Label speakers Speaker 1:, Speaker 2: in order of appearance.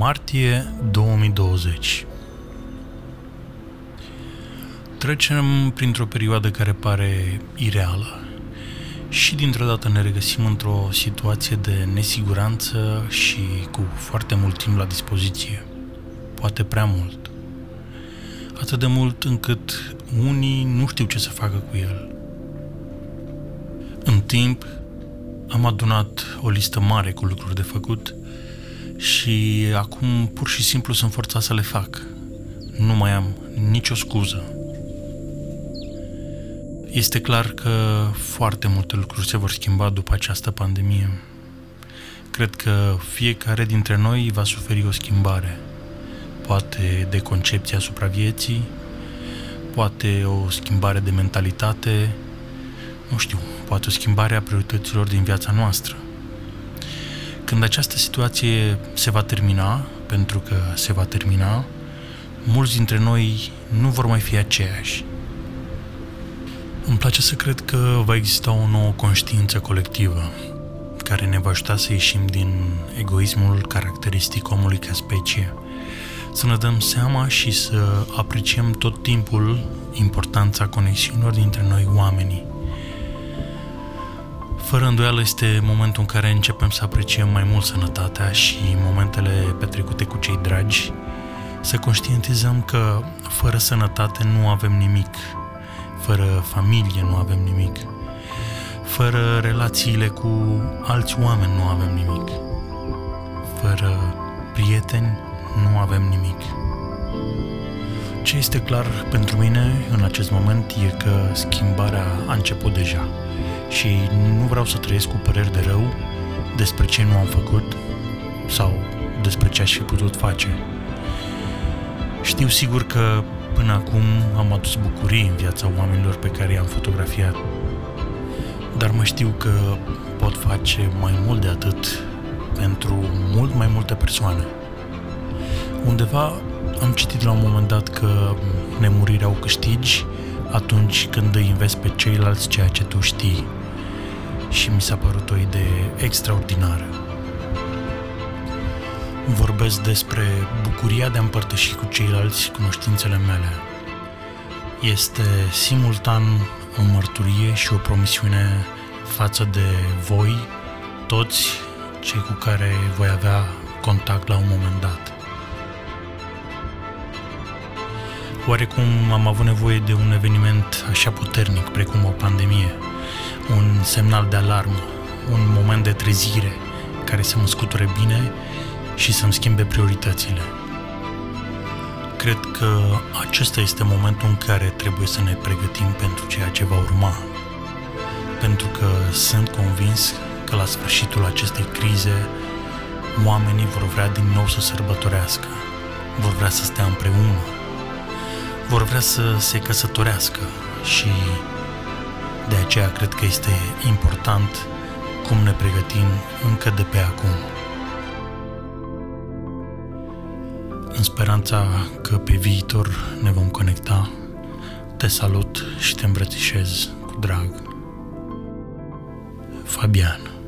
Speaker 1: Martie 2020 Trecem printr-o perioadă care pare ireală și dintr-o dată ne regăsim într-o situație de nesiguranță și cu foarte mult timp la dispoziție. Poate prea mult. Atât de mult încât unii nu știu ce să facă cu el. În timp, am adunat o listă mare cu lucruri de făcut și acum pur și simplu sunt forțat să le fac. Nu mai am nicio scuză. Este clar că foarte multe lucruri se vor schimba după această pandemie. Cred că fiecare dintre noi va suferi o schimbare. Poate de concepție asupra vieții, poate o schimbare de mentalitate, nu știu, poate o schimbare a priorităților din viața noastră. Când această situație se va termina, pentru că se va termina, mulți dintre noi nu vor mai fi aceiași. Îmi place să cred că va exista o nouă conștiință colectivă care ne va ajuta să ieșim din egoismul caracteristic omului ca specie, să ne dăm seama și să apreciem tot timpul importanța conexiunilor dintre noi oamenii. Fără îndoială este momentul în care începem să apreciem mai mult sănătatea și momentele petrecute cu cei dragi, să conștientizăm că fără sănătate nu avem nimic, fără familie nu avem nimic, fără relațiile cu alți oameni nu avem nimic, fără prieteni nu avem nimic. Ce este clar pentru mine în acest moment e că schimbarea a început deja și nu vreau să trăiesc cu păreri de rău despre ce nu am făcut sau despre ce aș fi putut face. Știu sigur că până acum am adus bucurii în viața oamenilor pe care i-am fotografiat, dar mă știu că pot face mai mult de atât pentru mult mai multe persoane. Undeva am citit la un moment dat că nemurirea au câștigi atunci când îi înveți pe ceilalți ceea ce tu știi și mi s-a părut o idee extraordinară. Vorbesc despre bucuria de a împărtăși cu ceilalți cunoștințele mele. Este simultan o mărturie și o promisiune față de voi, toți cei cu care voi avea contact la un moment dat. Oarecum am avut nevoie de un eveniment așa puternic precum o pandemie – un semnal de alarmă, un moment de trezire care să mă scuture bine și să-mi schimbe prioritățile. Cred că acesta este momentul în care trebuie să ne pregătim pentru ceea ce va urma. Pentru că sunt convins că la sfârșitul acestei crize oamenii vor vrea din nou să sărbătorească, vor vrea să stea împreună, vor vrea să se căsătorească și de aceea cred că este important cum ne pregătim încă de pe acum. În speranța că pe viitor ne vom conecta, te salut și te îmbrățișez cu drag. Fabian